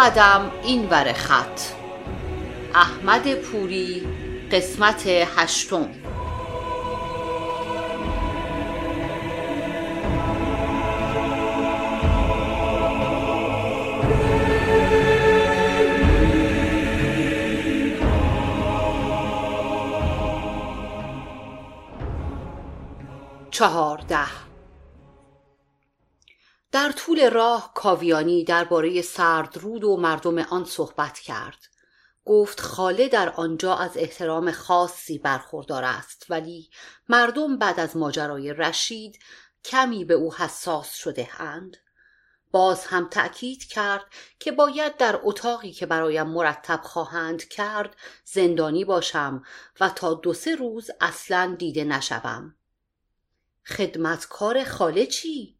قدم این ور خط. احمد پوری قسمت هشتم. چهارده. در طول راه کاویانی درباره سردرود و مردم آن صحبت کرد. گفت خاله در آنجا از احترام خاصی برخوردار است ولی مردم بعد از ماجرای رشید کمی به او حساس شده اند. باز هم تأکید کرد که باید در اتاقی که برایم مرتب خواهند کرد زندانی باشم و تا دو سه روز اصلا دیده نشوم. خدمتکار خاله چی؟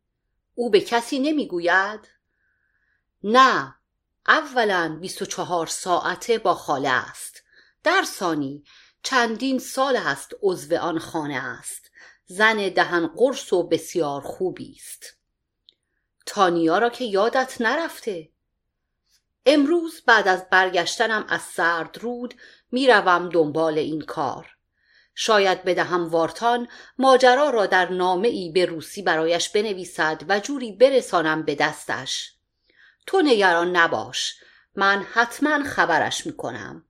او به کسی نمی‌گوید؟ نه اولا بیست و چهار ساعته با خاله است. در ثانی چندین سال است عضو آن خانه است. زن دهن قرص و بسیار خوبی است. تانیا را که یادت نرفته. امروز بعد از برگشتنم از سرد رود می‌روم دنبال این کار. شاید بدهم وارتان ماجرا را در نامه ای به روسی برایش بنویسد و جوری برسانم به دستش. تو نگران نباش من حتما خبرش می‌کنم.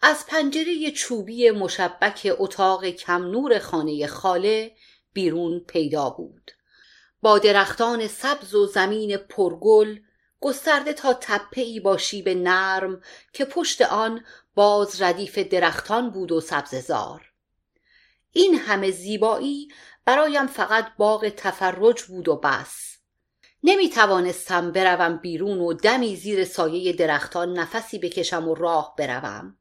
از پنجره چوبی مشبک اتاق کم نور خانه خاله بیرون پیدا بود. با درختان سبز و زمین پرگل گسترده تا تپه ای با شیب نرم که پشت آن باز ردیف درختان بود و سبززار این همه زیبایی برایم فقط باغ تفرج بود و بس. نمی توانستم بروم بیرون و دمی زیر سایه درختان نفسی بکشم و راه بروم.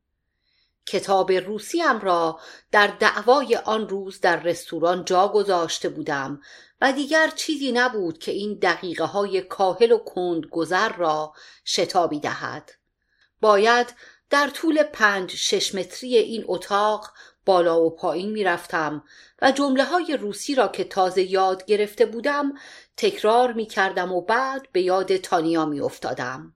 کتاب روسیم را در دعوای آن روز در رستوران جا گذاشته بودم و دیگر چیزی نبود که این دقیقه های کاهل و کند گذر را شتابی دهد باید در طول پنج شش متری این اتاق بالا و پایین می‌رفتم و جمله های روسی را که تازه یاد گرفته بودم تکرار می کردم و بعد به یاد تانیا می افتادم.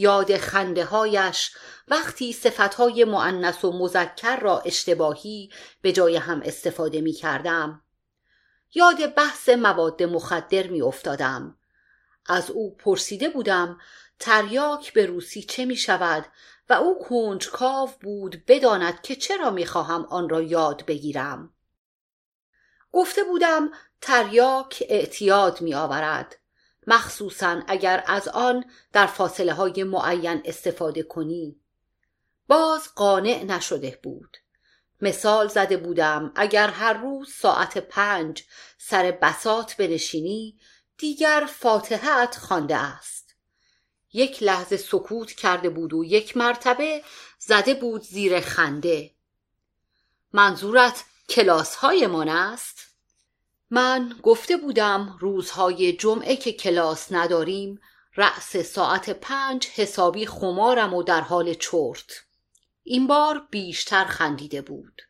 یاد خنده هایش وقتی صفتهای معنس و مذکر را اشتباهی به جای هم استفاده می کردم. یاد بحث مواد مخدر می افتادم. از او پرسیده بودم تریاک به روسی چه می شود و او کنجکاو بود بداند که چرا می خواهم آن را یاد بگیرم. گفته بودم تریاک اعتیاد می آورد. مخصوصا اگر از آن در فاصله های معین استفاده کنی. باز قانع نشده بود. مثال زده بودم اگر هر روز ساعت پنج سر بسات بنشینی دیگر فاتحت خوانده است یک لحظه سکوت کرده بود و یک مرتبه زده بود زیر خنده منظورت کلاس های من است؟ من گفته بودم روزهای جمعه که کلاس نداریم رأس ساعت پنج حسابی خمارم و در حال چرت. این بار بیشتر خندیده بود.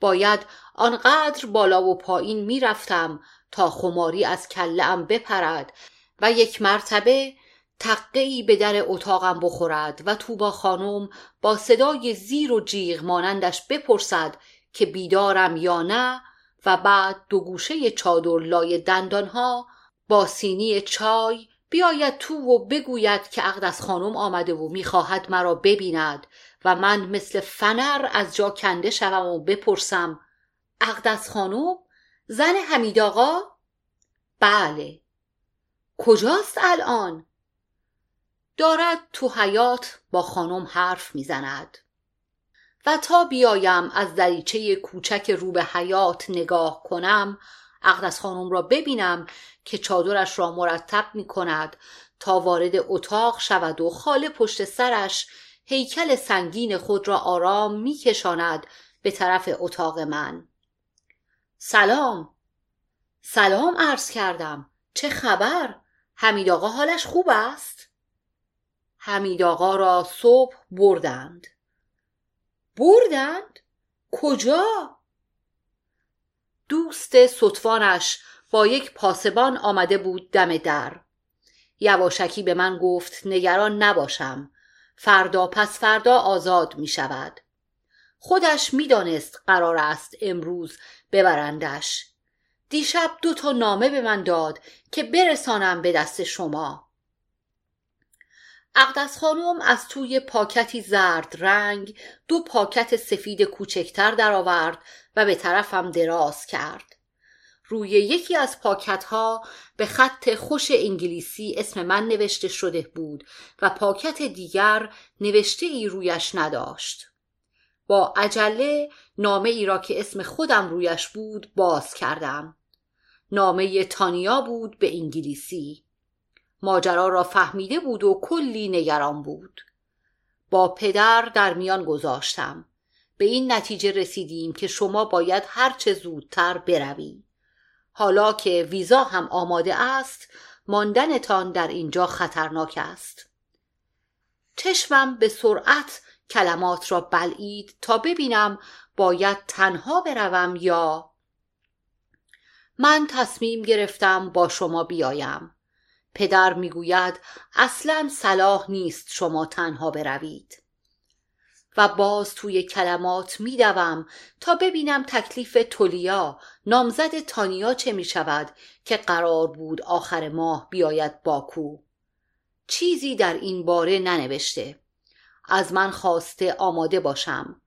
باید آنقدر بالا و پایین می‌رفتم تا خماری از ام بپرد و یک مرتبه تقعی به در اتاقم بخورد و توبا خانم با صدای زیر و جیغ مانندش بپرسد که بیدارم یا نه و بعد دو گوشه چادر لای دندانها با سینی چای بیاید تو و بگوید که اقدس خانم آمده و می‌خواهد مرا ببیند و من مثل فنر از جا کنده شوم و بپرسم اقدس خانم زن حمید آقا؟ بله کجاست الان؟ دارد تو حیات با خانم حرف می‌زند و تا بیایم از دریچه کوچک رو به حیات نگاه کنم اقدس خانم را ببینم که چادرش را مرتب می کند تا وارد اتاق شود و خاله پشت سرش هیکل سنگین خود را آرام می کشاند به طرف اتاق من. سلام. سلام عرض کردم. چه خبر؟ حمید آقا حالش خوب است؟ حمید آقا را صبح بردند. بردند کجا؟ دوست سطفانش با یک پاسبان آمده بود دم در. یواشکی به من گفت نگران نباشم. فردا پس فردا آزاد می شود. خودش می‌دانست قرار است امروز ببرندش. دیشب دو تا نامه به من داد که برسانم به دست شما. اقدس خانم از توی پاکتی زرد رنگ دو پاکت سفید کوچکتر درآورد و به طرفم دراز کرد. روی یکی از پاکت ها به خط خوش انگلیسی اسم من نوشته شده بود و پاکت دیگر نوشته ای رویش نداشت. با عجله نامه ای را که اسم خودم رویش بود باز کردم. نامه تانیا بود به انگلیسی. ماجرا را فهمیده بود و کلی نگران بود. با پدر در میان گذاشتم. به این نتیجه رسیدیم که شما باید هرچه زودتر بروید حالا که ویزا هم آماده است ماندنتان در اینجا خطرناک است. چشمم به سرعت کلمات را بلعید تا ببینم باید تنها بروم یا من تصمیم گرفتم با شما بیایم. پدر می‌گوید اصلا صلاح نیست شما تنها بروید. و باز توی کلمات میدوم تا ببینم تکلیف تولیا نامزد تانیا چه می شود که قرار بود آخر ماه بیاید باکو. چیزی در این باره ننوشته. از من خواسته آماده باشم.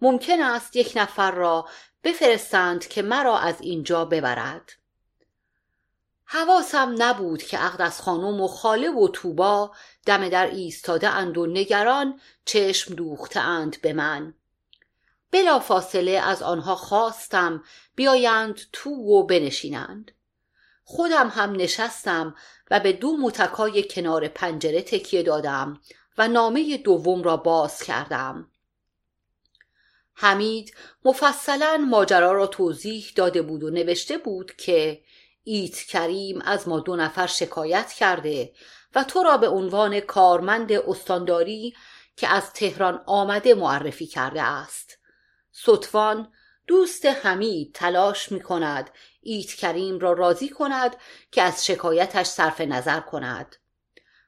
ممکن است یک نفر را بفرستند که مرا از اینجا ببرد. حواسم نبود که اقدس خانم و خاله و توبا دم در ایستاده اند و نگران چشم دوخته اند به من. بلا فاصله از آنها خواستم بیایند تو و بنشینند. خودم هم نشستم و به دو متکای کنار پنجره تکیه دادم و نامه دوم را باز کردم. حمید مفصلا ماجرا را توضیح داده بود و نوشته بود که ایت کریم از ما دو نفر شکایت کرده و تو را به عنوان کارمند استانداری که از تهران آمده معرفی کرده است. سطفان دوست حمید تلاش می کند ایت کریم را راضی کند که از شکایتش صرف نظر کند.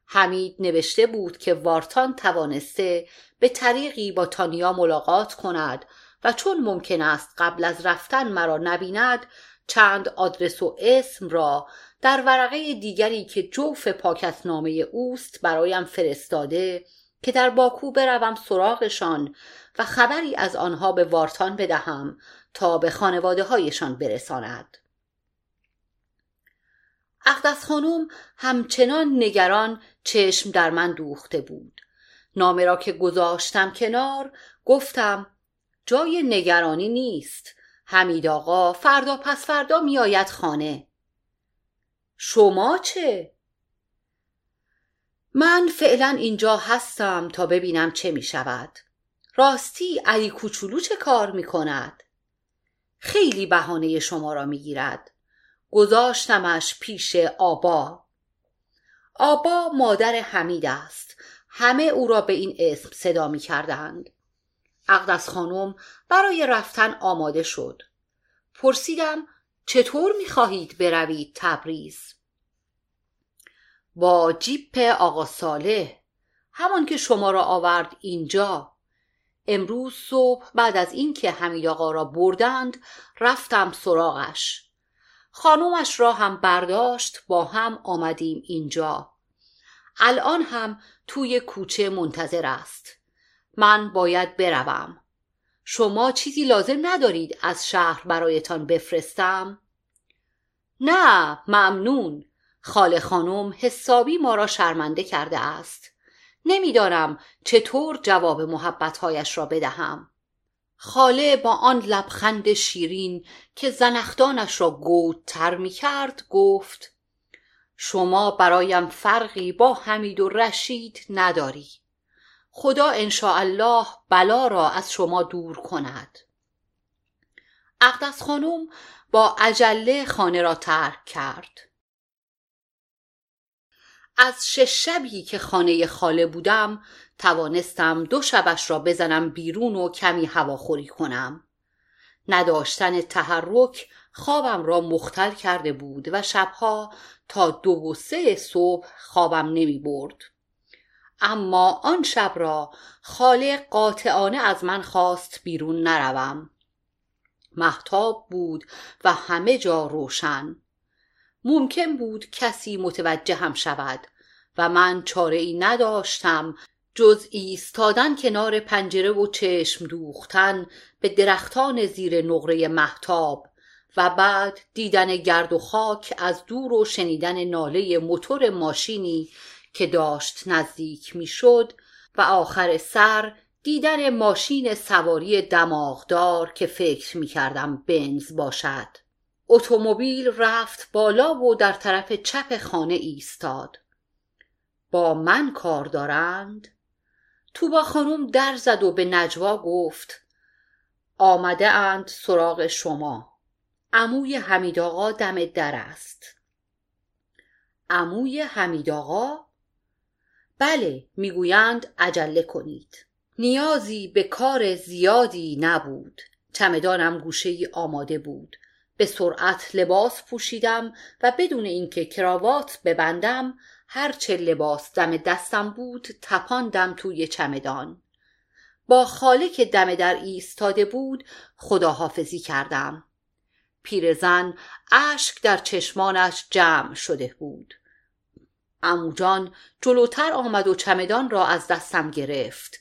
حمید نوشته بود که وارتان توانسته به طریقی با تانیا ملاقات کند و چون ممکن است قبل از رفتن مرا نبیند چند آدرس و اسم را در ورقه دیگری که جوف پاکتنامه اوست برایم فرستاده که در باکو بروم سراغشان و خبری از آنها به وارتان بدهم تا به خانواده هایشان برساند. اقدس خانم همچنان نگران چشم در من دوخته بود. نامه را که گذاشتم کنار گفتم جای نگرانی نیست. حمید آقا فردا پس فردا میآید خانه. شما چه؟ من فعلا اینجا هستم تا ببینم چه می شود راستی علی کوچولو چه کار می کند؟ خیلی بهانه شما را می گیرد گذاشتمش پیش آبا. آبا مادر حمید است. همه او را به این اسم صدا می کردند اقدس خانم برای رفتن آماده شد. پرسیدم چطور می خواهید بروید تبریز؟ با جیپ آقا صالح همان که شما را آورد اینجا. امروز صبح بعد از اینکه حمید آقا را بردند رفتم سراغش. خانومش را هم برداشت با هم آمدیم اینجا. الان هم توی کوچه منتظر است. من باید بروم. شما چیزی لازم ندارید از شهر برایتان بفرستم؟ نه ممنون. خاله خانم حسابی ما را شرمنده کرده است. نمی‌دانم چطور جواب محبتهایش را بدهم. خاله با آن لبخند شیرین که زنختانش را گودتر می کرد گفت شما برایم فرقی با حمید و رشید نداری. خدا الله بلا را از شما دور کند. اقدس خانم با عجله خانه را ترک کرد. از شش شبی که خانه خاله بودم توانستم دو شبش را بزنم بیرون و کمی هواخوری کنم. نداشتن تحرک خوابم را مختل کرده بود و شبها تا دو و سه صبح خوابم نمی برد. اما آن شب را خالق قاطعانه از من خواست بیرون نروم. محتاب بود و همه جا روشن. ممکن بود کسی متوجه هم شود و من چاره ای نداشتم جز ایستادن کنار پنجره و چشم دوختن به درختان زیر نقره محتاب و بعد دیدن گرد و خاک از دور و شنیدن ناله موتور ماشینی که داشت نزدیک می‌شد و آخر سر دیدن ماشین سواری دماغدار که فکر می کردم بنز باشد. اتومبیل رفت بالا و در طرف چپ خانه ایستاد. با من کار دارند؟ توبا خانم در زد و به نجوا گفت آمده اند سراغ شما. عموی حمید آقا دم در است. عموی حمید آقا؟ بله می‌گویند عجله کنید. نیازی به کار زیادی نبود. چمدانم گوشه ای آماده بود. به سرعت لباس پوشیدم و بدون اینکه کراوات ببندم هر چه لباس دم دستم بود تپاندم توی چمدان. با خاله که دم در ایستاده بود خداحافظی کردم. پیرزن اشک در چشمانش جمع شده بود. اموجان جلوتر آمد و چمدان را از دستم گرفت.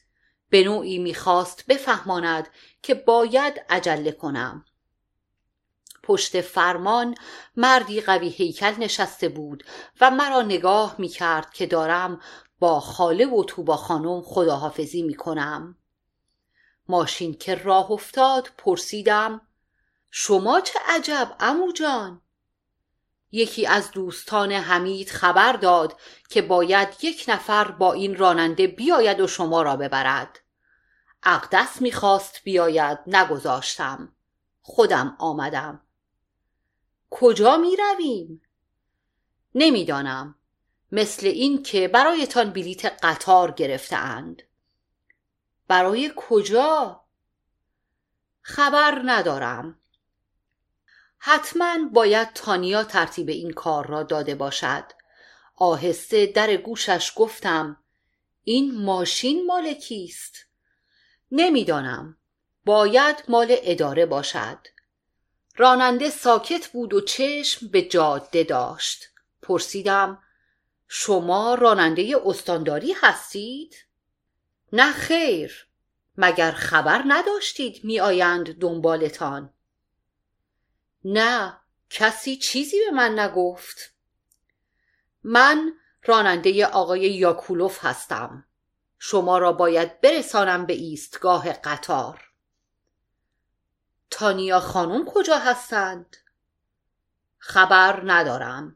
به نوعی می‌خواست بفهماند که باید عجله کنم. پشت فرمان مردی قوی هیکل نشسته بود و مرا نگاه می‌کرد که دارم با خاله و توبا خانم خداحافظی می‌کنم. ماشین که راه افتاد پرسیدم شما چه عجب امو جان یکی از دوستان حمید خبر داد که باید یک نفر با این راننده بیاید و شما را ببرد. اقدس می‌خواست بیاید نگذاشتم. خودم آمدم. کجا می رویم؟ نمی‌دانم. مثل این که برایتان بلیت قطار گرفتهاند. برای کجا؟ خبر ندارم. حتما باید تانیا ترتیب این کار را داده باشد. آهسته در گوشش گفتم این ماشین مال کیست؟ نمی‌دانم. باید مال اداره باشد. راننده ساکت بود و چشم به جاده داشت. پرسیدم شما راننده استانداری هستید؟ نه خیر. مگر خبر نداشتید می آیند دنبالتان. نه کسی چیزی به من نگفت. من راننده آقای یاکولوف هستم. شما را باید برسانم به ایستگاه قطار. تانیا خانم کجا هستند؟ خبر ندارم.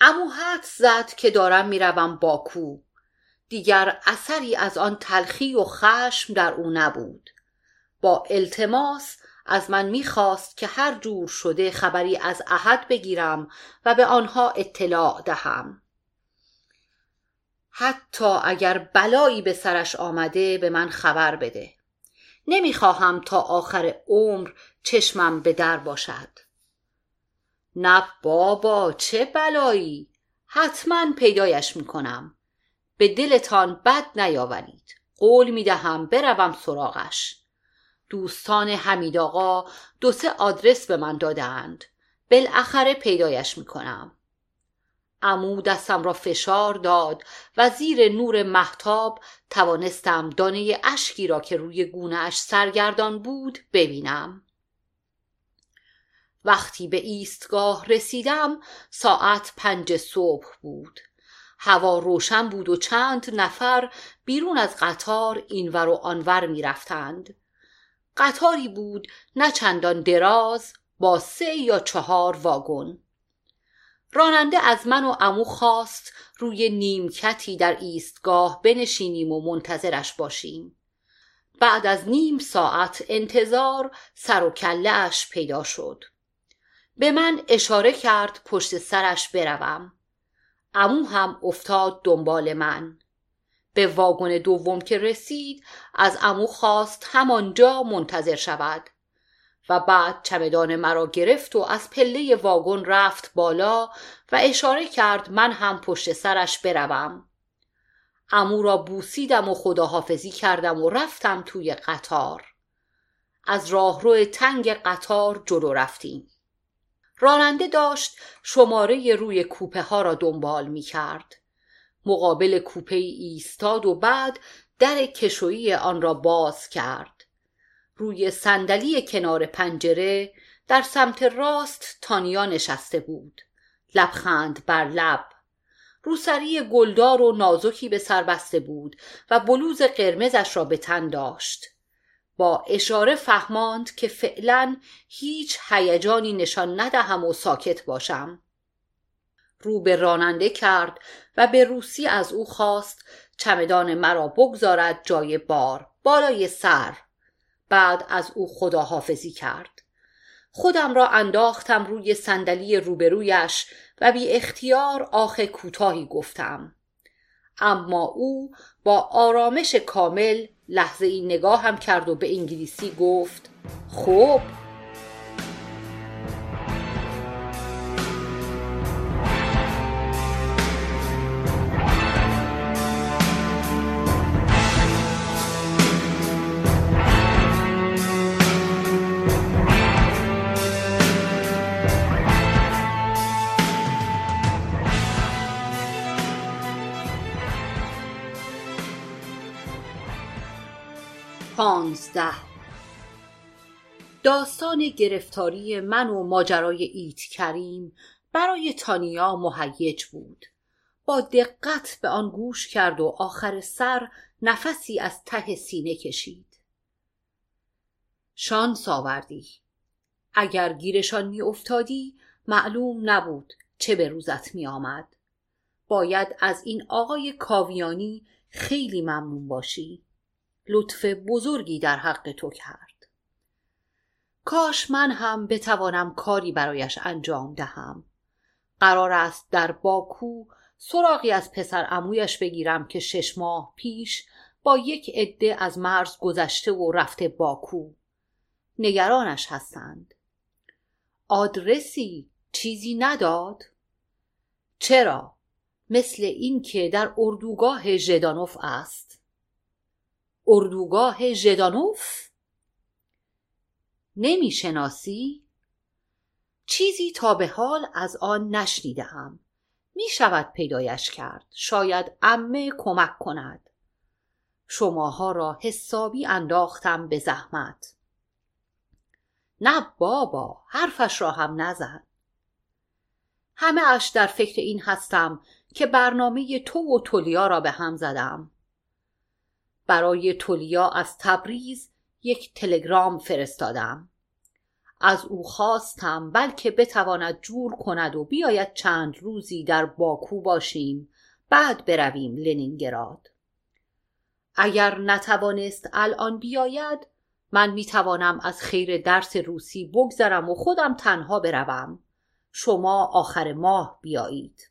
امو حد زد که دارم می‌روم باکو. دیگر اثری از آن تلخی و خشم در او نبود. با التماس از من می‌خواست که هر جور شده خبری از احد بگیرم و به آنها اطلاع دهم. حتی اگر بلایی به سرش آمده به من خبر بده. نمی‌خواهم تا آخر عمر چشمم به در باشد. نه بابا چه بلایی! حتما پیدایش می‌کنم. به دلتان بد نیاورید. قول می‌دهم بروم سراغش. دوستان حمید آقا دو سه آدرس به من دادند بالاخره پیدایش می‌کنم. عمو دستم را فشار داد و زیر نور محتاب توانستم دانه اشکی را که روی گونهاش سرگردان بود ببینم. وقتی به ایستگاه رسیدم ساعت پنج صبح بود. هوا روشن بود و چند نفر بیرون از قطار اینور و آنور می‌رفتند. قطاری بود نه چندان دراز با سه یا چهار واگن. راننده از من و امو خواست روی نیمکتی در ایستگاه بنشینیم و منتظرش باشیم. بعد از نیم ساعت انتظار سر و کلهاش پیدا شد. به من اشاره کرد پشت سرش بروم. امو هم افتاد دنبال من. به واگن دوم که رسید از امو خواست همانجا منتظر شود. و بعد چمدان مرا گرفت و از پله واگن رفت بالا و اشاره کرد من هم پشت سرش بروم. امو را بوسیدم و خداحافظی کردم و رفتم توی قطار. از راهرو تنگ قطار جلو رفتیم. راننده داشت شماره روی کوپه ها را دنبال می کرد. مقابل کوپه ایستاد و بعد در کشویی آن را باز کرد. روی صندلی کنار پنجره در سمت راست تانیا نشسته بود. لبخند بر لب. روسری گلدار و نازکی به سر بسته بود و بلوز قرمزش را به تن داشت. با اشاره فهماند که فعلا هیچ هیجانی نشان ندهم و ساکت باشم رو به راننده کرد و به روسی از او خواست چمدان مرا بگذارد جای بار بالای سر. بعد از او خداحافظی کرد. خودم را انداختم روی صندلی روبرویش و بی اختیار آخ کوتاهی گفتم. اما او با آرامش کامل لحظه این نگاه هم کرد و به انگلیسی گفت خب؟ پانزده. داستان گرفتاری من و ماجرای ایت کریم برای تانیا مهیج بود. با دقت به آن گوش کرد و آخر سر نفسی از ته سینه کشید. شانس آوردی. اگر گیرشان می افتادی معلوم نبود چه به روزت می آمد باید از این آقای کاویانی خیلی ممنون باشی. لطف بزرگی در حق تو کرد. کاش من هم بتوانم کاری برایش انجام دهم. قرار است در باکو سراغی از پسر امویش بگیرم که شش ماه پیش با یک عده از مرز گذشته و رفته باکو. نگرانش هستند. آدرسی چیزی نداد؟ چرا؟ مثل این که در اردوگاه ژدانوف است. اردوگاه ژدانوف؟ نمی‌شناسی؟ چیزی تا به حال از آن نشنیدم می شود پیدایش کرد. شاید امه کمک کند. شماها را حسابی انداختم به زحمت. نه بابا حرفش را هم نزن. همه اش در فکر این هستم که برنامه تو و تولیا را به هم زدم. برای تولیا از تبریز یک تلگرام فرستادم. از او خواستم بلکه بتواند جور کند و بیاید چند روزی در باکو باشیم. بعد برویم لنینگراد. اگر نتوانست الان بیاید من می‌توانم از خیر درس روسی بگذرم و خودم تنها بروم. شما آخر ماه بیایید.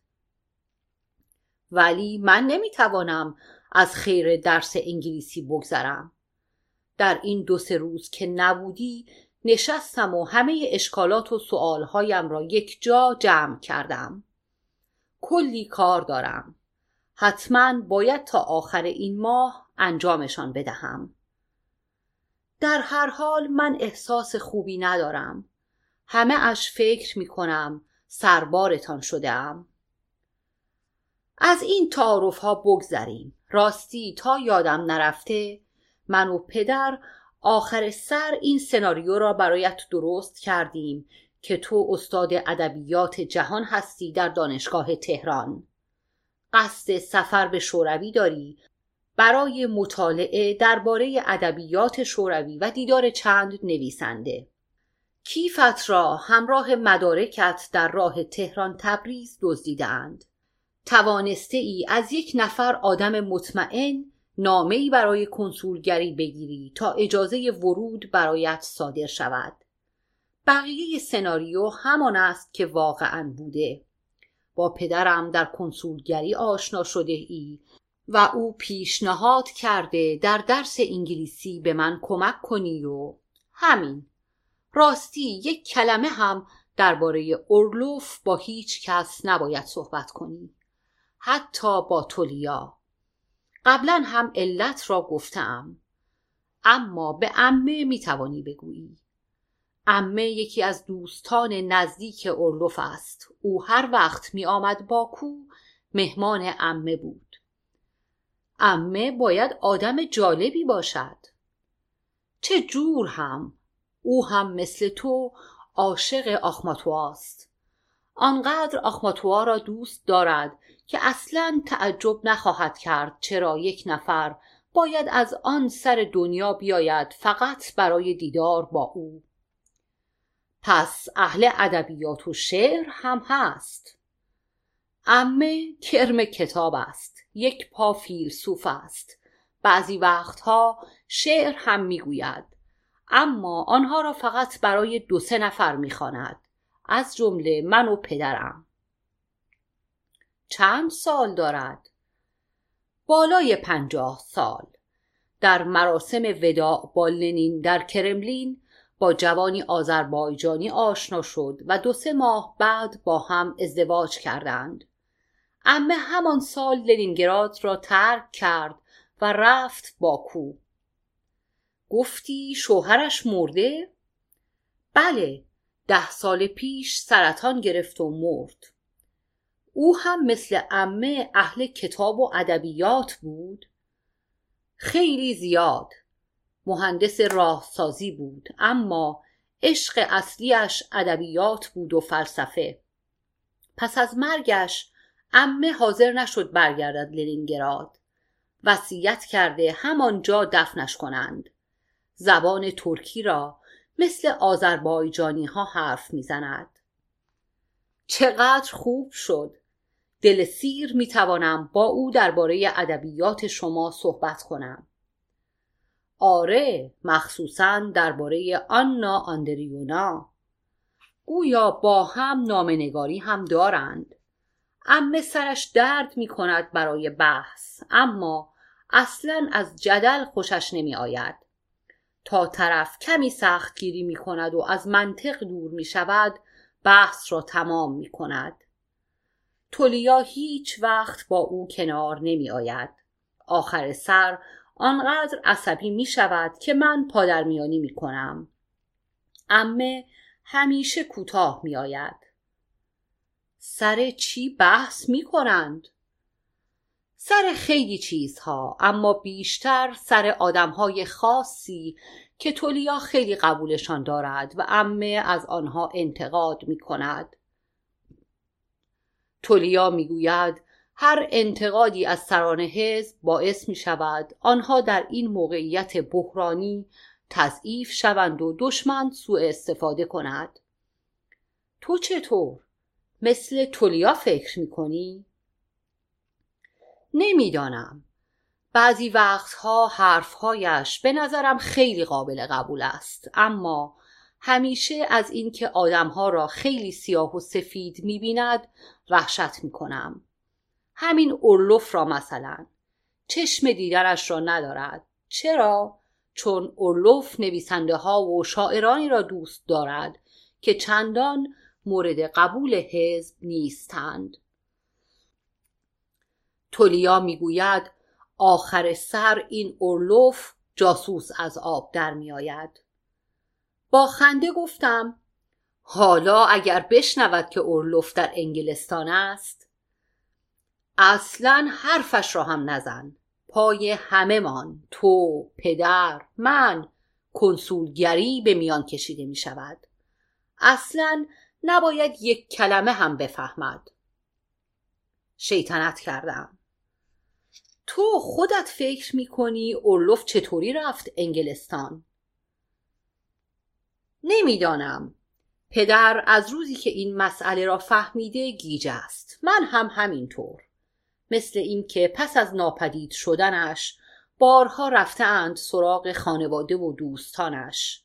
ولی من نمی‌توانم از خیر درس انگلیسی بگذرم. در این دو سه روز که نبودی نشستم و همه اشکالات و سوالهایم را یک جا جمع کردم. کلی کار دارم. حتما باید تا آخر این ماه انجامشان بدهم. در هر حال من احساس خوبی ندارم. همه اش فکر می کنم سربارتان شدم از این تعارف ها بگذریم. راستی تا یادم نرفته من و پدر آخر سر این سناریو را برایت درست کردیم که تو استاد ادبیات جهان هستی در دانشگاه تهران. قصد سفر به شوروی داری؟ برای مطالعه درباره ادبیات شوروی و دیدار چند نویسنده. کیفت را همراه مدارکت در راه تهران تبریز دزدیدند توانسته ای از یک نفر آدم مطمئن نامه برای کنسولگری بگیری تا اجازه ورود برایت صادر شود. بقیه سناریو همان است که واقعا بوده. با پدرم در کنسولگری آشنا شده ای و او پیشنهاد کرده در درس انگلیسی به من کمک کنی و همین. راستی یک کلمه هم درباره اورلوف با هیچ کس نباید صحبت کنی. حتی با تولیا. قبلا هم علت را گفتم. اما به امه می‌توانی بگویی. امه یکی از دوستان نزدیک اورلوف است. او هر وقت می آمد باکو مهمان امه بود. امه باید آدم جالبی باشد. چه جور هم؟ او هم مثل تو عاشق آخماتوا است آنقدر آخماتوا را دوست دارد که اصلا تعجب نخواهد کرد چرا یک نفر باید از آن سر دنیا بیاید فقط برای دیدار با او. پس اهل ادبیات و شعر هم هست. امه کرم کتاب است. یک پا فیلسوف است. بعضی وقتها شعر هم می‌گوید. اما آنها را فقط برای دو سه نفر می‌خواند. از جمله من و پدرم. چند سال دارد؟ بالای پنجاه سال. در مراسم وداع با لنین در کرملین با جوانی آذربایجانی آشنا شد و دو سه ماه بعد با هم ازدواج کردند. امه همان سال لنینگراد را ترک کرد و رفت باکو. گفتی شوهرش مرده؟ بله ده سال پیش سرطان گرفت و مرد. او هم مثل امه اهل کتاب و ادبیات بود. خیلی زیاد مهندس راهسازی بود اما عشق اصلیش ادبیات بود و فلسفه. پس از مرگش امه حاضر نشد برگردد لنینگراد وصیت کرده همانجا دفنش کنند. زبان ترکی را مثل آذربایجانی ها حرف می‌زند. چقدر خوب شد! دل سیر می توانم با او درباره ادبیات شما صحبت کنم. آره مخصوصا درباره آنا آندریونا. گویا با هم نامنگاری هم دارند. امه سرش درد می کند برای بحث اما اصلا از جدل خوشش نمی آید تا طرف کمی سختگیری می کند و از منطق دور می شود بحث را تمام می کند تولیا هیچ وقت با او کنار نمی آید آخر سر آنقدر عصبی می شود که من پادرمیانی می کنم امه همیشه کوتاه می آید سر چی بحث می کنند؟ سر خیلی چیزها اما بیشتر سر آدمهای خاصی که تولیا خیلی قبولشان دارد و امه از آنها انتقاد می کند تولیا می‌گوید هر انتقادی از سران حزب باعث می شود آنها در این موقعیت بحرانی تضعیف شوند و دشمن سوء استفاده کند تو چطور؟ مثل تولیا فکر می کنی؟ نمی‌دانم بعضی وقتها حرفهایش به نظرم خیلی قابل قبول است اما همیشه از اینکه آدمها را خیلی سیاه و سفید می‌بیند وحشت می‌کنم. همین اورلوف را مثلا. چشم دیدنش را ندارد. چرا؟ چون اورلوف نویسنده ها و شاعرانی را دوست دارد که چندان مورد قبول حزب نیستند. تولیا می‌گوید آخر سر این اورلوف جاسوس از آب در میآید. با خنده گفتم حالا اگر بشنود که اورلوف در انگلستان است؟ اصلا حرفش را هم نزن. پای همه من تو پدر من. کنسولگری به میان کشیده می شود اصلا نباید یک کلمه هم بفهمد. شیطنت کردم. تو خودت فکر می کنی اورلوف چطوری رفت انگلستان؟ نمی‌دانم. پدر از روزی که این مسئله را فهمیده گیج است. من هم همینطور. مثل اینکه پس از ناپدید شدنش بارها رفتهاند سراغ خانواده و دوستانش.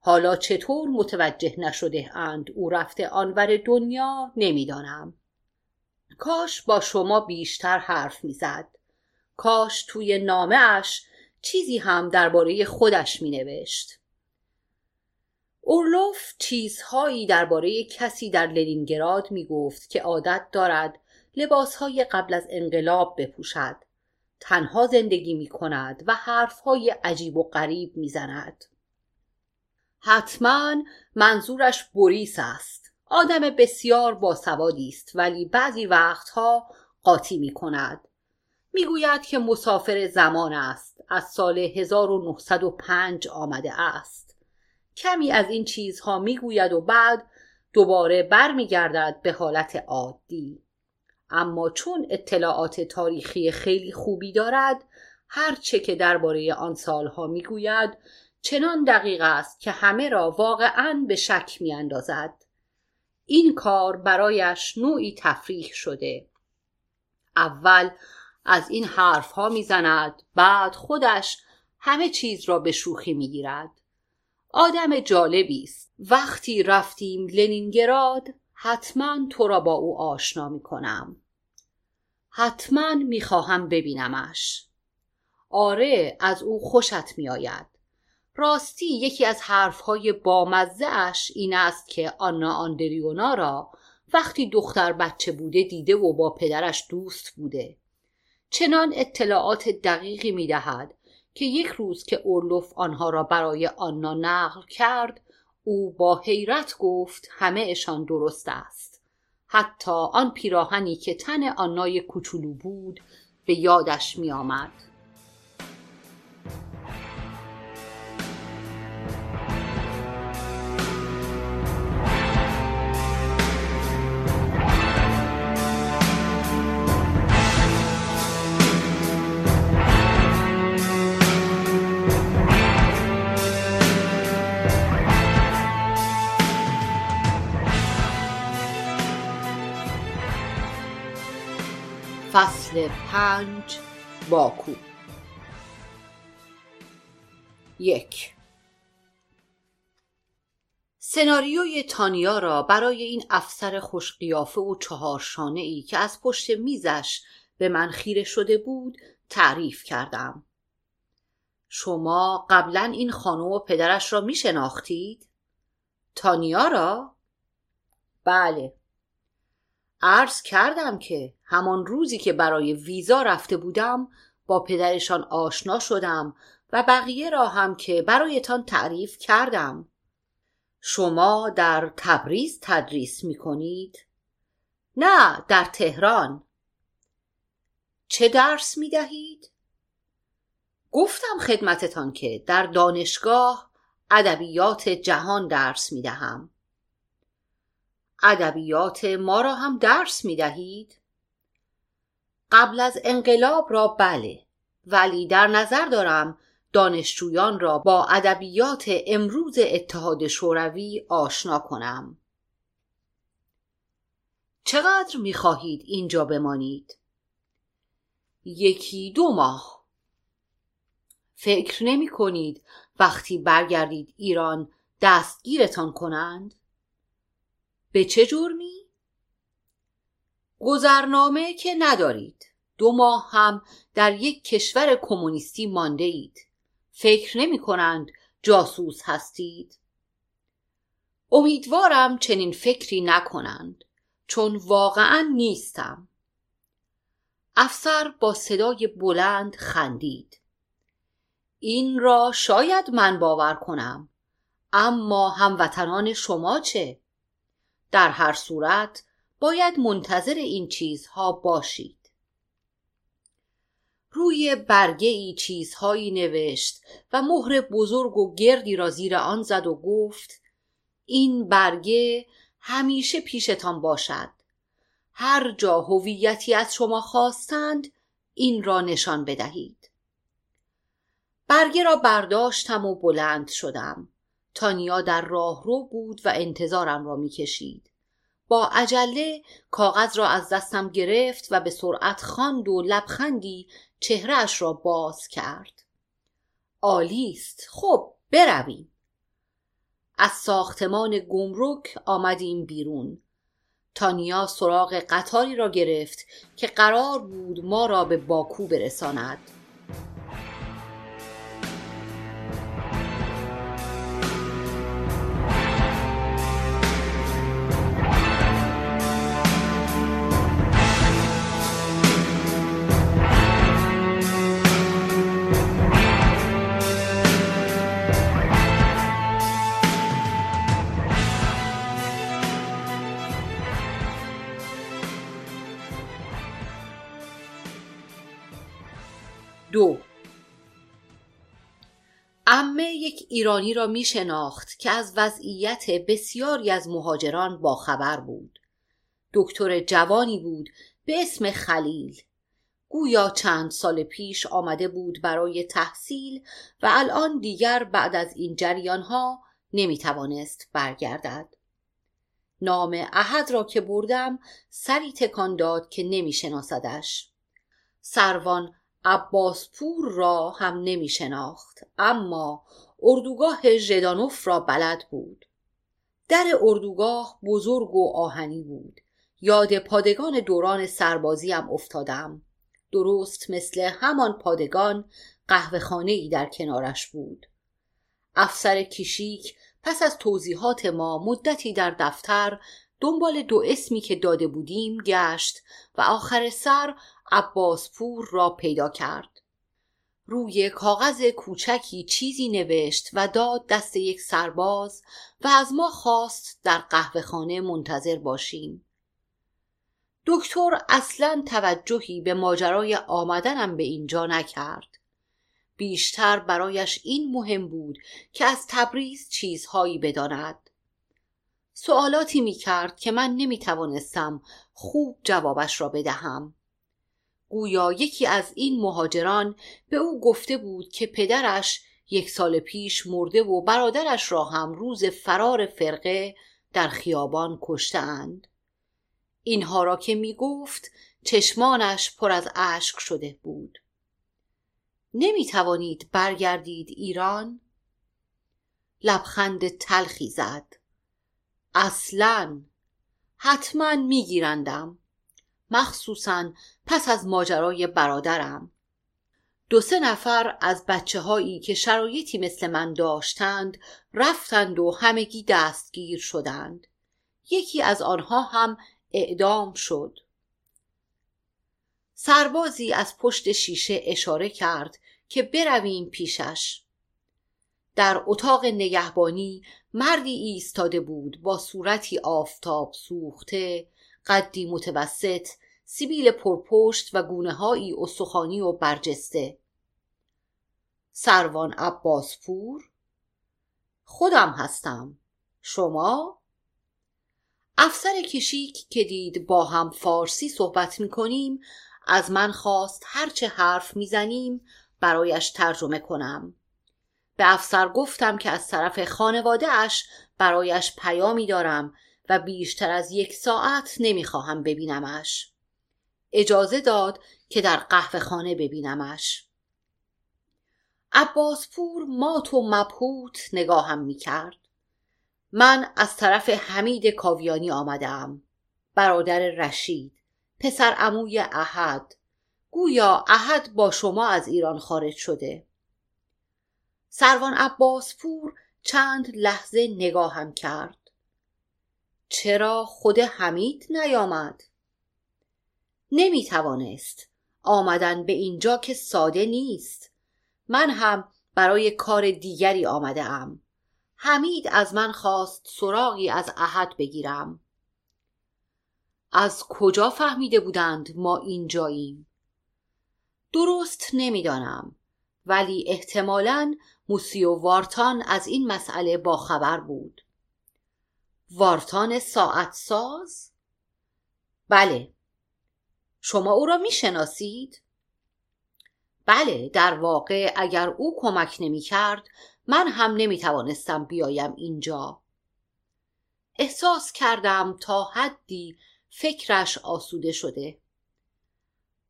حالا چطور متوجه نشده اند او رفته آنور دنیا نمی‌دانم. کاش با شما بیشتر حرف می‌زد. کاش توی نامه اش چیزی هم درباره خودش مینوشت. اورلوف چیزهایی درباره کسی در لنینگراد می گفت که عادت دارد لباسهای قبل از انقلاب بپوشد. تنها زندگی می کند و حرفهای عجیب و غریب می زند. حتما منظورش بوریس است. آدم بسیار باسوادی است ولی بعضی وقتها قاطی می کند می‌گوید که مسافر زمان است. از سال 1905 آمده است. کمی از این چیزها می‌گوید و بعد دوباره برمیگردد به حالت عادی. اما چون اطلاعات تاریخی خیلی خوبی دارد هر چه که درباره آن سالها می‌گوید چنان دقیق است که همه را واقعا به شک میاندازد. این کار برایش نوعی تفریح شده. اول از این حرف ها می‌زند بعد خودش همه چیز را به شوخی می‌گیرد. آدم جالبی است. وقتی رفتیم لنینگراد حتما تو را با او آشنا می کنم. حتما می‌خواهم ببینمش. آره از او خوشت میآید راستی یکی از حرفهای بامزه اش این است که آنا آندریونا را وقتی دختر بچه بوده دیده و با پدرش دوست بوده. چنان اطلاعات دقیقی می دهد که یک روز که اورلوف آنها را برای آنا نقل کرد او با حیرت گفت همه اشان درست است حتی آن پیراهنی که تن آنای کوچولو بود به یادش می آمد. فصل پنج باکو یک سناریوی تانیا را برای این افسر خوشقیافه و چهارشانه ای که از پشت میزش به من خیره شده بود تعریف کردم شما قبلا این خانم و پدرش را می شناختید؟ تانیا را؟ بله عرض کردم که همان روزی که برای ویزا رفته بودم با پدرشان آشنا شدم و بقیه را هم که برایتان تعریف کردم شما در تبریز تدریس می کنید؟ نه در تهران چه درس می دهید؟ گفتم خدمتتان که در دانشگاه ادبیات جهان درس می دهم ادبیات ما را هم درس می دهید؟ قبل از انقلاب را بله ولی در نظر دارم دانشجویان را با ادبیات امروز اتحاد شوروی آشنا کنم چقدر می خواهید اینجا بمانید؟ یکی دو ماه فکر نمی کنید وقتی برگردید ایران دستگیرتان کنند؟ به چه جرمی؟ گذرنامه که ندارید. دو ماه هم در یک کشور کمونیستی مانده اید فکر نمی کنند جاسوس هستید. امیدوارم چنین فکری نکنند چون واقعا نیستم. افسر با صدای بلند خندید. این را شاید من باور کنم اما هموطنان شما چه؟ در هر صورت باید منتظر این چیزها باشید. روی برگه ای چیزهایی نوشت و مهر بزرگ و گردی را زیر آن زد و گفت این برگه همیشه پیشتان باشد. هر جا هویتی از شما خواستند این را نشان بدهید. برگه را برداشتم و بلند شدم. تانیا در راه رو بود و انتظارم را می‌کشید. با عجله کاغذ را از دستم گرفت و به سرعت خواند و لبخندی چهرهش را باز کرد. عالی است. خب برویم. از ساختمان گمرک آمدیم بیرون. تانیا سراغ قطاری را گرفت که قرار بود ما را به باکو برساند. دو. امه یک ایرانی را می شناخت که از وضعیت بسیاری از مهاجران باخبر بود. دکتر جوانی بود به اسم خلیل. گویا چند سال پیش آمده بود برای تحصیل و الان دیگر بعد از این جریان ها نمی توانست برگردد. نام احد را که بردم سری تکان داد که نمی شناسدش سروان عباسپور را هم نمی شناخت اما اردوگاه ژدانوف را بلد بود. در اردوگاه بزرگ و آهنی بود. یاد پادگان دوران سربازی هم افتادم. درست مثل همان پادگان قهوه ای در کنارش بود. افسر کشیک پس از توضیحات ما مدتی در دفتر دنبال دو اسمی که داده بودیم گشت و آخر سر عباسپور را پیدا کرد. روی کاغذ کوچکی چیزی نوشت و داد دست یک سرباز و از ما خواست در قهوه خانه منتظر باشیم. دکتر اصلا توجهی به ماجرای آمدنم به اینجا نکرد. بیشتر برایش این مهم بود که از تبریز چیزهایی بداند. سوالاتی می کرد که من نمی توانستم خوب جوابش را بدهم. گویا یکی از این مهاجران به او گفته بود که پدرش یک سال پیش مرده و برادرش را هم روز فرار فرقه در خیابان کشتهاند اینها را که می گفت چشمانش پر از اشک شده بود. نمی توانید برگردید ایران؟ لبخند تلخی زد. اصلا. حتما میگیرندم. مخصوصا پس از ماجرای برادرم. دو سه نفر از بچه هایی که شرایطی مثل من داشتند رفتند و همگی دستگیر شدند. یکی از آنها هم اعدام شد. سربازی از پشت شیشه اشاره کرد که برویم پیشش. در اتاق نگهبانی مردی ایستاده بود با صورتی آفتاب سوخته قدی متوسط سیبیل پرپشت و گونه هایی استخوانی و برجسته. سروان عباسپور خودم هستم. شما؟ افسر کشیک که دید با هم فارسی صحبت می کنیم از من خواست هرچه حرف می‌زنیم برایش ترجمه کنم. به افسر گفتم که از طرف خانواده اش برایش پیامی دارم و بیشتر از یک ساعت نمی‌خواهم ببینمش. اجازه داد که در قهوه خانه ببینمش. عباسپور مات و مبهوت نگاهم می‌کرد. من از طرف حمید کاویانی آمدم برادر رشید پسر عموی احد. گویا احد با شما از ایران خارج شده. سروان عباسپور چند لحظه نگاهم کرد. چرا خود حمید نیامد؟ نمی توانست آمدن به اینجا که ساده نیست. من هم برای کار دیگری آمده ام حمید از من خواست سراغی از احد بگیرم. از کجا فهمیده بودند ما اینجاییم؟ درست نمی‌دانم ولی احتمالا موسیو وارتان از این مسئله باخبر بود وارتان ساعت ساز؟ بله شما او را می‌شناسید؟ بله در واقع اگر او کمک نمی کرد من هم نمی توانستم بیایم اینجا احساس کردم تا حدی فکرش آسوده شده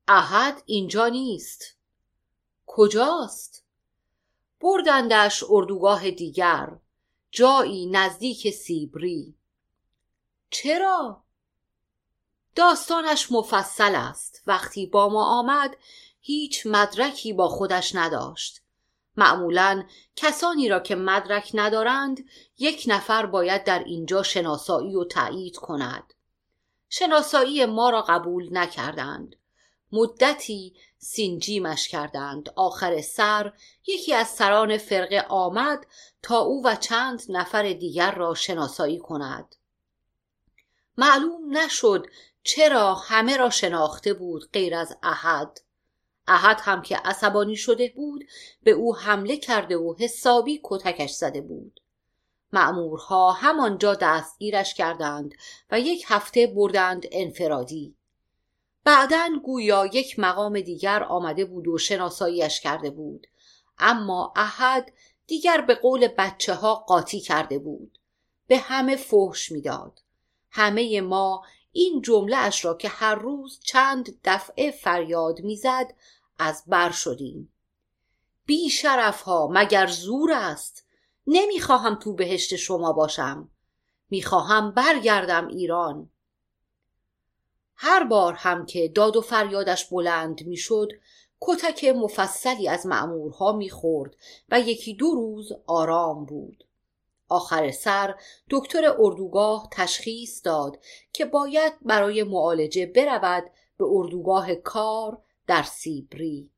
احد اینجا نیست کجاست؟ بردندش اردوگاه دیگر جایی نزدیک سیبری. چرا؟ داستانش مفصل است. وقتی با ما آمد هیچ مدرکی با خودش نداشت. معمولا کسانی را که مدرک ندارند یک نفر باید در اینجا شناسایی و تایید کند. شناسایی ما را قبول نکردند. مدتی سینجیمش کردند. آخر سر یکی از سران فرقه آمد تا او و چند نفر دیگر را شناسایی کند. معلوم نشد چرا همه را شناخته بود غیر از احد. احد هم که عصبانی شده بود به او حمله کرده و حسابی کتکش زده بود. معمورها همانجا دستگیرش کردند و یک هفته بردند انفرادی. بعدا گویا یک مقام دیگر آمده بود و شناساییش کرده بود. اما احد دیگر به قول بچه ها قاطی کرده بود. به همه فحش می‌داد. همه ما این جمله اش را که هر روز چند دفعه فریاد می‌زد از بر شدیم. بی شرف ها مگر زور است؟ نمی‌خواهم تو بهشت شما باشم. می‌خواهم برگردم ایران. هر بار هم که داد و فریادش بلند می‌شد کتک مفصلی از معمورها می‌خورد و یکی دو روز آرام بود. آخر سر دکتر اردوگاه تشخیص داد که باید برای معالجه برود به اردوگاه کار در سیبری.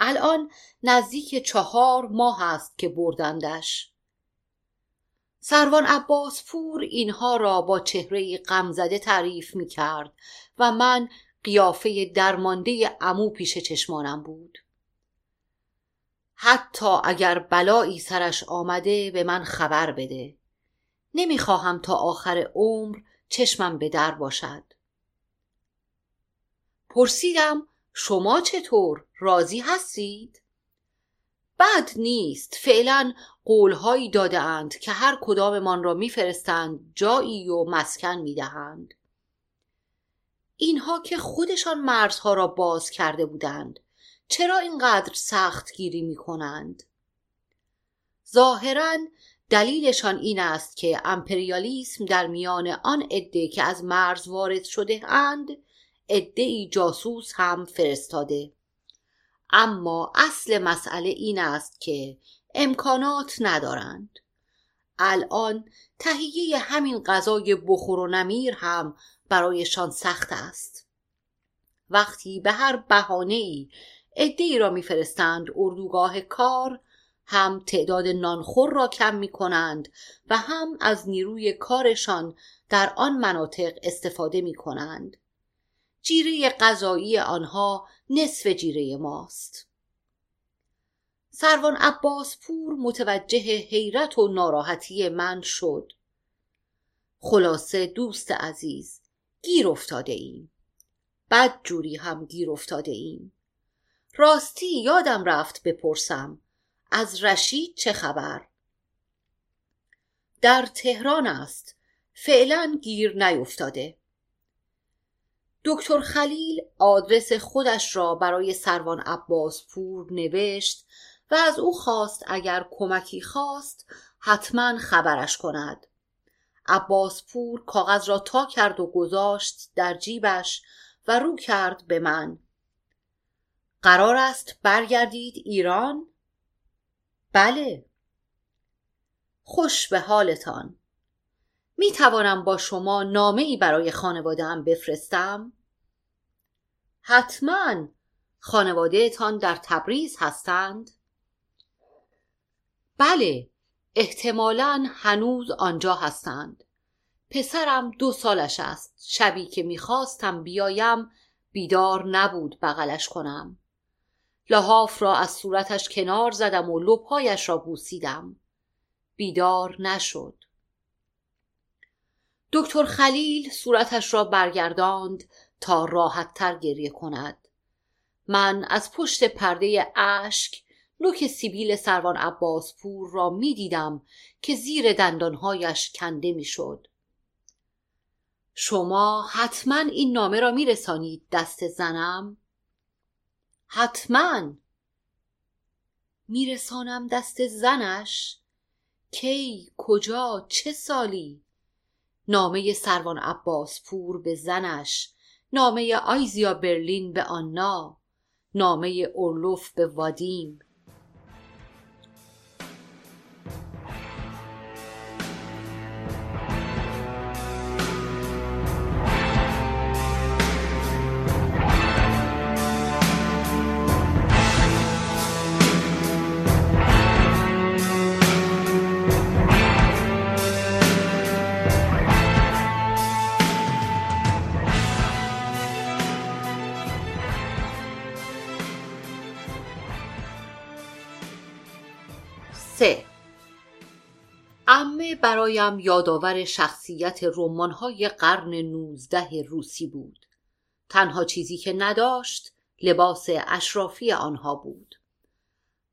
الان نزدیک چهار ماه است که بردندش. سروان عباس پور اینها را با چهره غمزده تعریف می کرد و من قیافه درمانده امو پیش چشمانم بود. حتی اگر بلایی سرش آمده به من خبر بده. نمی‌خواهم تا آخر عمر چشمم به در باشد. پرسیدم شما چطور؟ راضی هستید؟ بد نیست. فعلا قولهایی داده که هر کداممان را میفرستند جایی و مسکن می‌دهند. اینها که خودشان مرزها را باز کرده بودند چرا اینقدر سخت گیری می کنند؟ ظاهرا دلیلشان این است که امپریالیسم در میان آن عده که از مرز وارد شده اند عده جاسوس هم فرستاده. اما اصل مسئله این است که امکانات ندارند الان تهیه همین غذای بخور و نمیر هم برایشان سخت است وقتی به هر بهانه ای ای را میفرستند اردوگاه کار هم تعداد نانخور را کم می کنند و هم از نیروی کارشان در آن مناطق استفاده می کنند. جیره غذایی آنها نصف جیره ماست. سروان عباس پور متوجه حیرت و ناراحتی من شد. خلاصه دوست عزیز گیر افتاده ایم. بد جوری هم گیر افتاده ایم. راستی یادم رفت بپرسم از رشید چه خبر در تهران است فعلا گیر نیفتاده دکتر خلیل آدرس خودش را برای سروان عباس پور نوشت و از او خواست اگر کمکی خواست حتما خبرش کند. عباس پور کاغذ را تا کرد و گذاشت در جیبش و رو کرد به من. قرار است برگردید ایران؟ بله. خوش به حالتان. می توانم با شما نامه ای برای خانواده هم بفرستم؟ حتما خانواده تان در تبریز هستند؟ بله احتمالا هنوز آنجا هستند. پسرم دو سالش است. شبی که می‌خواستم بیایم بیدار نبود بغلش کنم. لحاف را از صورتش کنار زدم و لبهایش را بوسیدم. بیدار نشد. دکتر خلیل صورتش را برگرداند تا راحتتر گریه کند من از پشت پرده اشک نوک سیبیل سروان عباس پور را می دیدم که زیر دندانهایش کنده می شد. شما حتما این نامه را می رسانید دست زنم؟ حتما میرسانم دست زنش کی کجا چه سالی نامه سروان عباس پور به زنش نامه آیزیا برلین به آنا نامه اورلوف به وادیم. برایم یادآور شخصیت رمان‌های قرن نوزده روسی بود تنها چیزی که نداشت لباس اشرافی آنها بود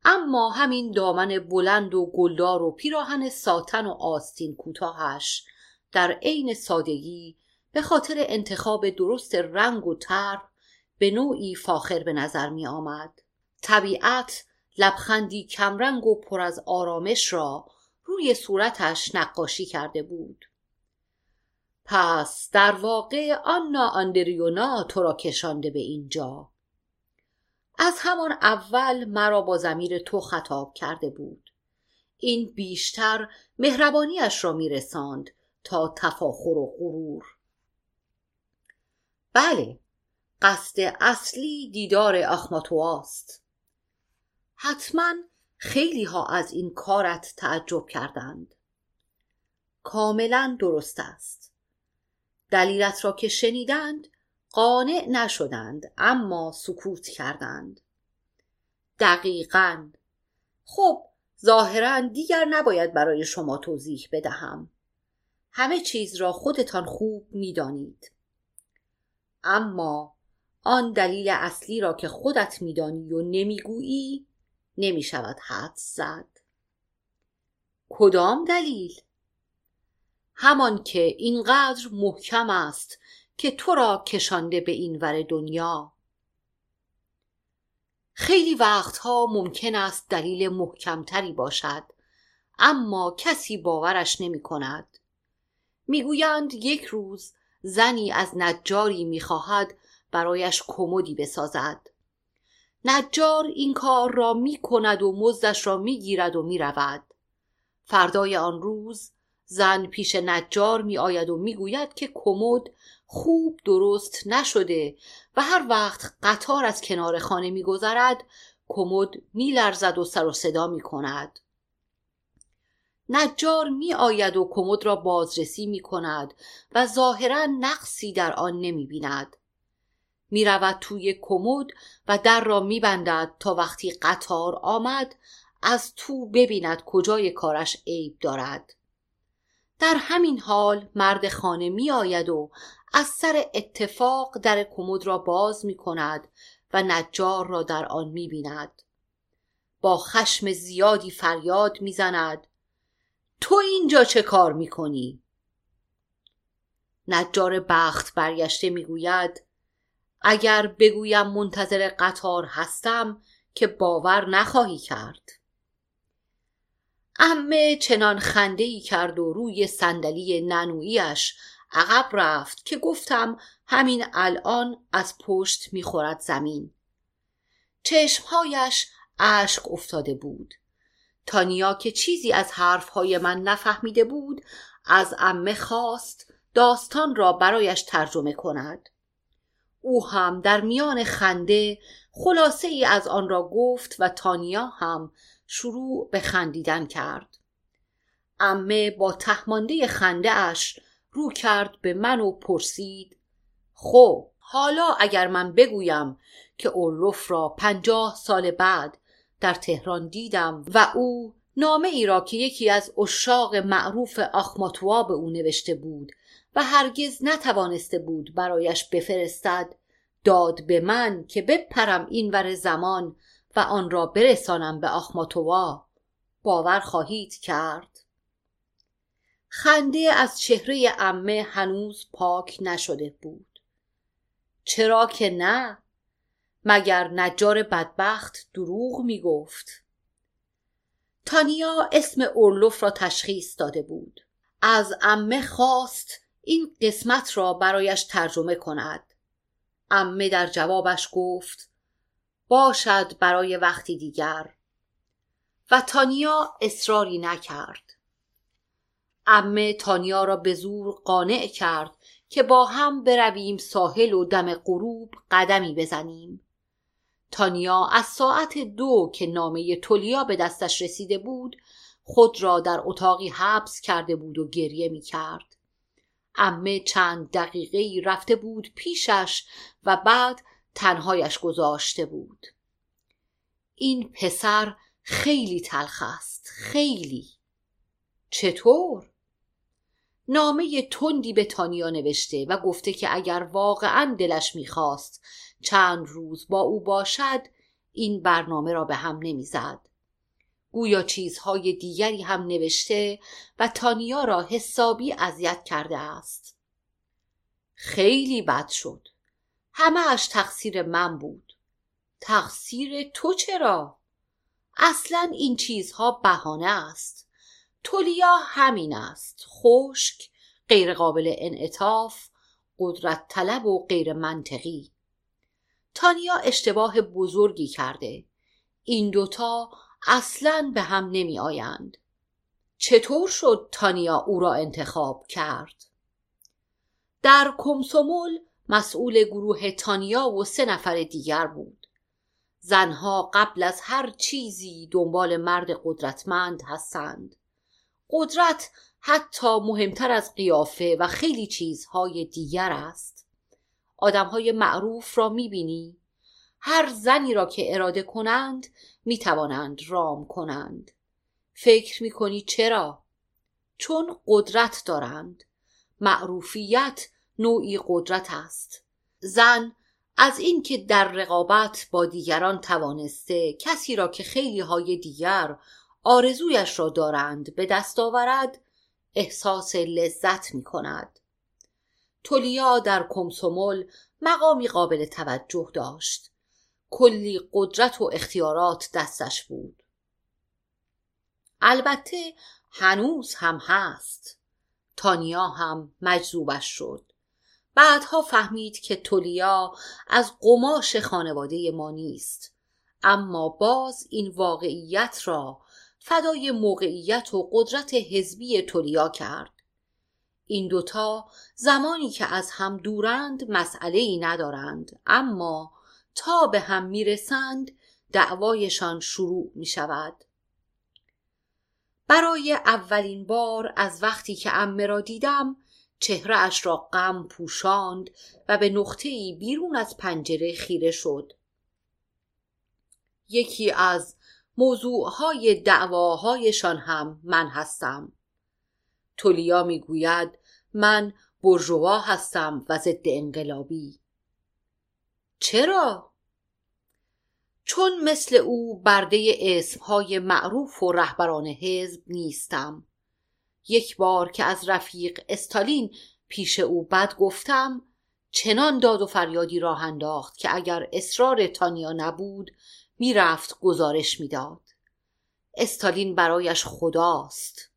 اما همین دامن بلند و گلدار و پیراهن ساتن و آستین کوتاهش در عین سادگی به خاطر انتخاب درست رنگ و طرح به نوعی فاخر به نظر می آمد. طبیعت لبخندی کمرنگ و پر از آرامش را روی صورتش نقاشی کرده بود. پس در واقع آنا آندریونا تو را کشانده به اینجا. از همان اول مرا با زمیر تو خطاب کرده بود. این بیشتر مهربانیش را میرساند تا تفاخر و غرور. بله قصد اصلی دیدار اخماتواست حتما خیلی ها از این کارت تعجب کردند. کاملا درست است. دلیلت را که شنیدند قانع نشدند اما سکوت کردند. دقیقا. خب ظاهرا دیگر نباید برای شما توضیح بدهم. همه چیز را خودتان خوب می‌دانید. اما آن دلیل اصلی را که خودت میدانی و نمی‌گویی نمی‌شود حد زد. کدام دلیل؟ همان که اینقدر محکم است که تو را کشانده به این ور دنیا. خیلی وقتها ممکن است دلیل محکمتری باشد اما کسی باورش نمی کند می‌گویند یک روز زنی از نجاری می‌خواهد برایش کمدی بسازد. نجار این کار را می کند و مزدش را می گیرد و می رود. فردای آن روز زن پیش نجار می آید و می گوید که کمد خوب درست نشده و هر وقت قطار از کنار خانه می گذرد کمد می لرزد و سر و صدا می کند. نجار می آید و کمد را بازرسی می کند و ظاهرا نقصی در آن نمی بیند. می رود توی کمد و در را می بندد تا وقتی قطار آمد از تو ببیند کجای کارش عیب دارد. در همین حال مرد خانه می آید و از سر اتفاق در کمد را باز می کند و نجار را در آن می بیند. با خشم زیادی فریاد می زند تو اینجا چه کار می کنی؟ نجار بخت برگشته می گوید اگر بگویم منتظر قطار هستم که باور نخواهی کرد. امه چنان خنده ای کرد و روی صندلی ننویش عقب رفت که گفتم همین الان از پشت می‌خورد زمین. چشمهایش اشک افتاده بود. تانیا که چیزی از حرفهای من نفهمیده بود از امه خواست داستان را برایش ترجمه کند. او هم در میان خنده خلاصه ای از آن را گفت و تانیا هم شروع به خندیدن کرد. امه با تهمانده خنده اش رو کرد به من و پرسید خب حالا اگر من بگویم که اولوف را پنجاه سال بعد در تهران دیدم و او نامه ای را که یکی از اشاق معروف آخماتوا به او نوشته بود و هرگز نتوانسته بود برایش بفرستد. داد به من که بپرم این ور زمان و آن را برسانم به آخماتوا. باور خواهید کرد؟ خنده از چهره امه هنوز پاک نشده بود. چرا که نه؟ مگر نجار بدبخت دروغ می گفت تانیا اسم اورلوف را تشخیص داده بود. از امه خواست این قسمت را برایش ترجمه کند. امه در جوابش گفت باشد برای وقتی دیگر. و تانیا اصراری نکرد. امه تانیا را به زور قانع کرد که با هم برویم ساحل و دم غروب قدمی بزنیم. تانیا از ساعت دو که نامه تولیا به دستش رسیده بود خود را در اتاقی حبس کرده بود و گریه می کرد. امه چند دقیقه ای رفته بود پیشش و بعد تنهایش گذاشته بود. این پسر خیلی تلخ است خیلی چطور؟ نامه تندی به تانیا نوشته و گفته که اگر واقعا دلش می‌خواست چند روز با او باشد این برنامه را به هم نمی‌زد گویا چیزهای دیگری هم نوشته و تانیا را حسابی اذیت کرده است. خیلی بد شد. همه اش تقصیر من بود. تقصیر تو چرا؟ اصلا این چیزها بهانه است. تولیا همین است. خشک غیرقابل انعطاف قدرت طلب و غیر منطقی. تانیا اشتباه بزرگی کرده. این دوتا اصلا به هم نمی آیند چطور شد تانیا او را انتخاب کرد؟ در کمسومول مسئول گروه تانیا و سه نفر دیگر بود. زنها قبل از هر چیزی دنبال مرد قدرتمند هستند. قدرت حتی مهمتر از قیافه و خیلی چیزهای دیگر است. آدمهای معروف را می‌بینی؟ هر زنی را که اراده کنند می‌توانند رام کنند. فکر می‌کنی چرا؟ چون قدرت دارند. معروفیت نوعی قدرت است. زن از اینکه در رقابت با دیگران توانسته کسی را که خیلی های دیگر آرزویش را دارند به دست آورد احساس لذت می کند تولیا در کمسومل مقامی قابل توجه داشت. کلی قدرت و اختیارات دستش بود. البته هنوز هم هست. تانیا هم مجذوبش شد. بعدها فهمید که تولیا از قماش خانواده ما نیست. اما باز این واقعیت را فدای موقعیت و قدرت حزبی تولیا کرد. این دوتا زمانی که از هم دورند مسئله ای ندارند اما تا به هم می‌رسند دعوایشان شروع می شود برای اولین بار از وقتی که امه را دیدم چهره اش را غم پوشاند و به نقطه بیرون از پنجره خیره شد. یکی از موضوعهای دعواهایشان هم من هستم. تولیا می‌گوید من برجوا هستم و ضد انقلابی. چرا؟ چون مثل او برده اسمهای معروف و رهبران حزب نیستم. یک بار که از رفیق استالین پیش او بد گفتم چنان داد و فریادی راه انداخت که اگر اصرار تانیا نبود می‌رفت گزارش می‌داد. استالین برایش خداست.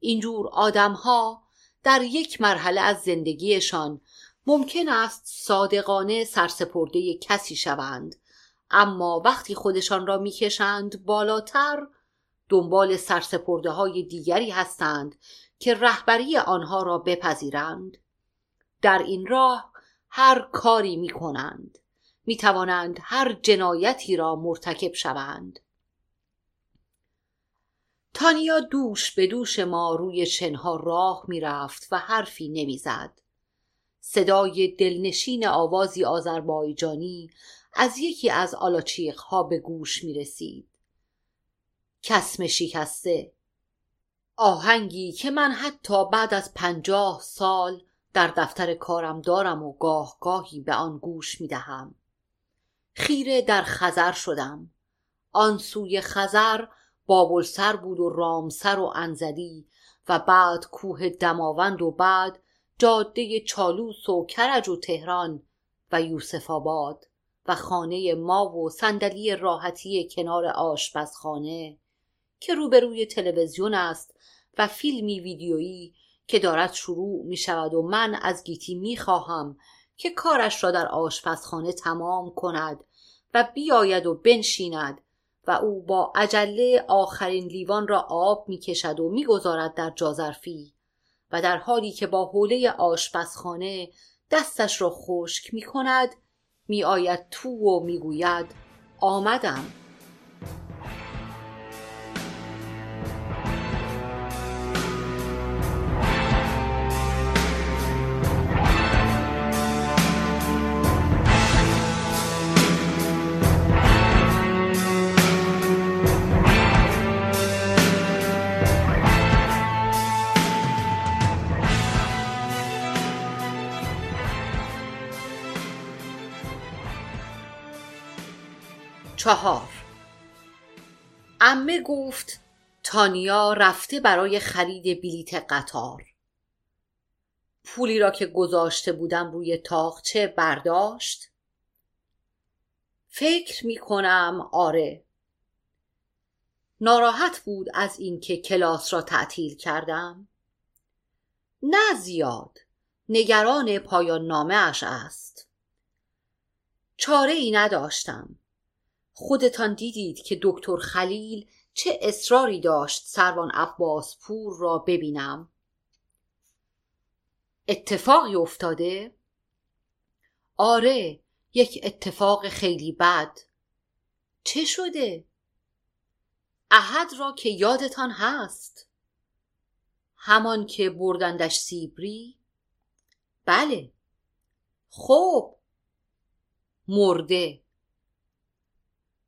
اینجور آدمها در یک مرحله از زندگیشان ممکن است صادقانه سرسپرده کسی شوند اما وقتی خودشان را می‌کشند بالاتر دنبال سرسپرده های دیگری هستند که رهبری آنها را بپذیرند. در این راه هر کاری می کنند می توانند هر جنایتی را مرتکب شوند. تانیا دوش به دوش ما روی شنها راه می رفت و حرفی نمی زد. صدای دلنشین آوازی آذربایجانی از یکی از آلاچیق ها به گوش می رسید. کسم شکسته آهنگی که من حتی بعد از پنجاه سال در دفتر کارم دارم و گاه گاهی به آن گوش می دهم. خیره در خزر شدم آن سوی خزر بابلسر بود و رامسر و انزلی و بعد کوه دماوند و بعد جاده چالوس و کرج و تهران و یوسف آباد و خانه ما و صندلی راحتی کنار آشپزخانه که روبروی تلویزیون است و فیلمی ویدیویی که دارد شروع می شود و من از گیتی می خواهم که کارش را در آشپزخانه تمام کند و بیاید و بنشیند و او با عجله آخرین لیوان را آب می کشد و می‌گذارد در جازرفی و در حالی که با حوله آشپزخانه دستش را خشک می کند می آید تو و می گوید آمدم. چهار. امه گفت تانیا رفته برای خرید بلیت قطار. پولی را که گذاشته بودم روی تاخچه برداشت. فکر می کنم آره. ناراحت بود از اینکه کلاس را تعطیل کردم. نه زیاد. نگران پایان نامه اش است. چاره ای نداشتم. خودتان دیدید که دکتر خلیل چه اصراری داشت سروان عباس پور را ببینم؟ اتفاقی افتاده؟ آره یک اتفاق خیلی بد. چه شده؟ احد را که یادتان هست. همان که بردندش سیبری؟ بله. خب. مرده.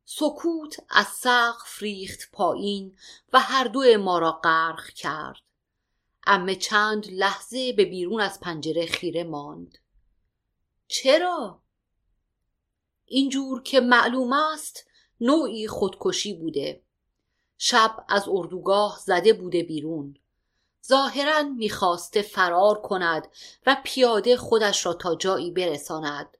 سکوت از سقف ریخت پایین و هر دو ما را غرق کرد. امه چند لحظه به بیرون از پنجره خیره ماند. چرا؟ اینجور که معلوم است نوعی خودکشی بوده. شب از اردوگاه زده بوده بیرون. ظاهرا می‌خواسته فرار کند و پیاده خودش را تا جایی برساند.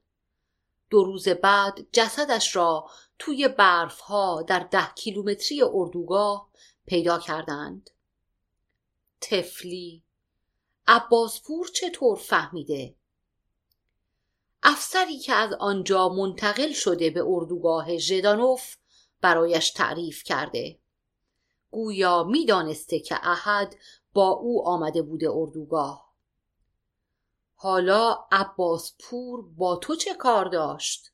دو روز بعد جسدش را توی برف ها در ده کیلومتری اردوگاه پیدا کردند. تفلی عباسپور چطور فهمیده؟ افسری که از آنجا منتقل شده به اردوگاه ژدانوف برایش تعریف کرده. گویا می‌دانسته که احد با او آمده بوده اردوگاه. حالا عباس پور با تو چه کار داشت؟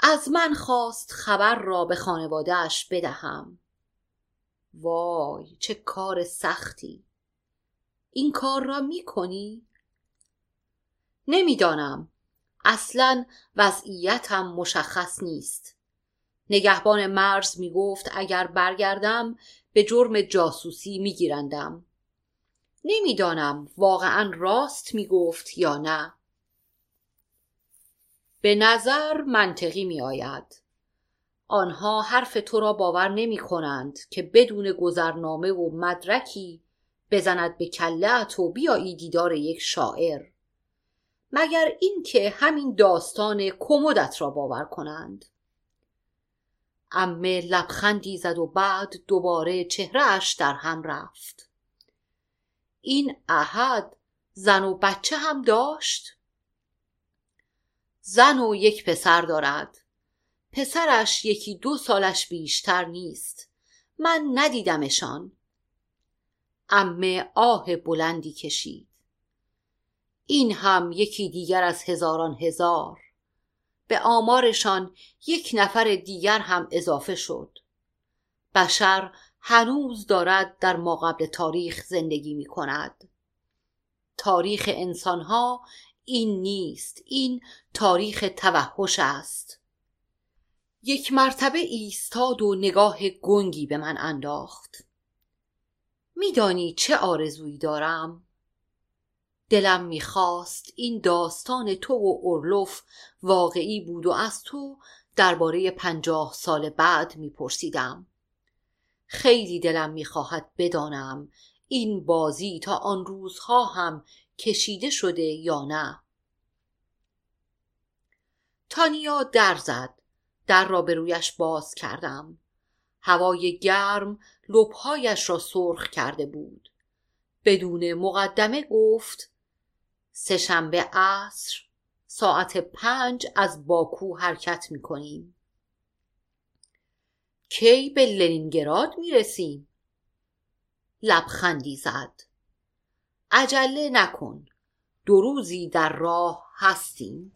از من خواست خبر را به خانوادهش بدهم. وای چه کار سختی! این کار را می کنی؟ نمی‌دانم. اصلا وضعیتم مشخص نیست. نگهبان مرز می گفت اگر برگردم به جرم جاسوسی می گیرندم. نمی‌دانم واقعا راست می گفت یا نه. به نظر منطقی می آید آنها حرف تو را باور نمی کنند که بدون گذرنامه و مدرکی بزند به کلت و بیایی دیدار یک شاعر. مگر اینکه همین داستان کمدت را باور کنند. امه لبخندی زد و بعد دوباره چهرهش در هم رفت. این احد زن و بچه هم داشت؟ زن و یک پسر دارد. پسرش یکی دو سالش بیشتر نیست. من ندیدمشان. امه آه بلندی کشید. این هم یکی دیگر از هزاران هزار. به آمارشان یک نفر دیگر هم اضافه شد. بشر هنوز دارد در ماقبل تاریخ زندگی می کند تاریخ انسانها این نیست این تاریخ توحش است. یک مرتبه ایستاد و نگاه گنگی به من انداخت. میدانی چه آرزویی دارم؟ دلم می‌خواست این داستان تو و اورلوف واقعی بود و از تو درباره پنجاه سال بعد میپرسیدم. خیلی دلم می‌خواهد بدانم این بازی تا آن روزها هم کشیده شده یا نه. تانیا در زد در را به رویش باز کردم. هوای گرم لبهایش را سرخ کرده بود. بدون مقدمه گفت سهشنبه عصر ساعت پنج از باکو حرکت می کنیم. کی به لنینگراد می رسیم؟ لبخندی زد. عجله نکن. دو روزی در راه هستیم.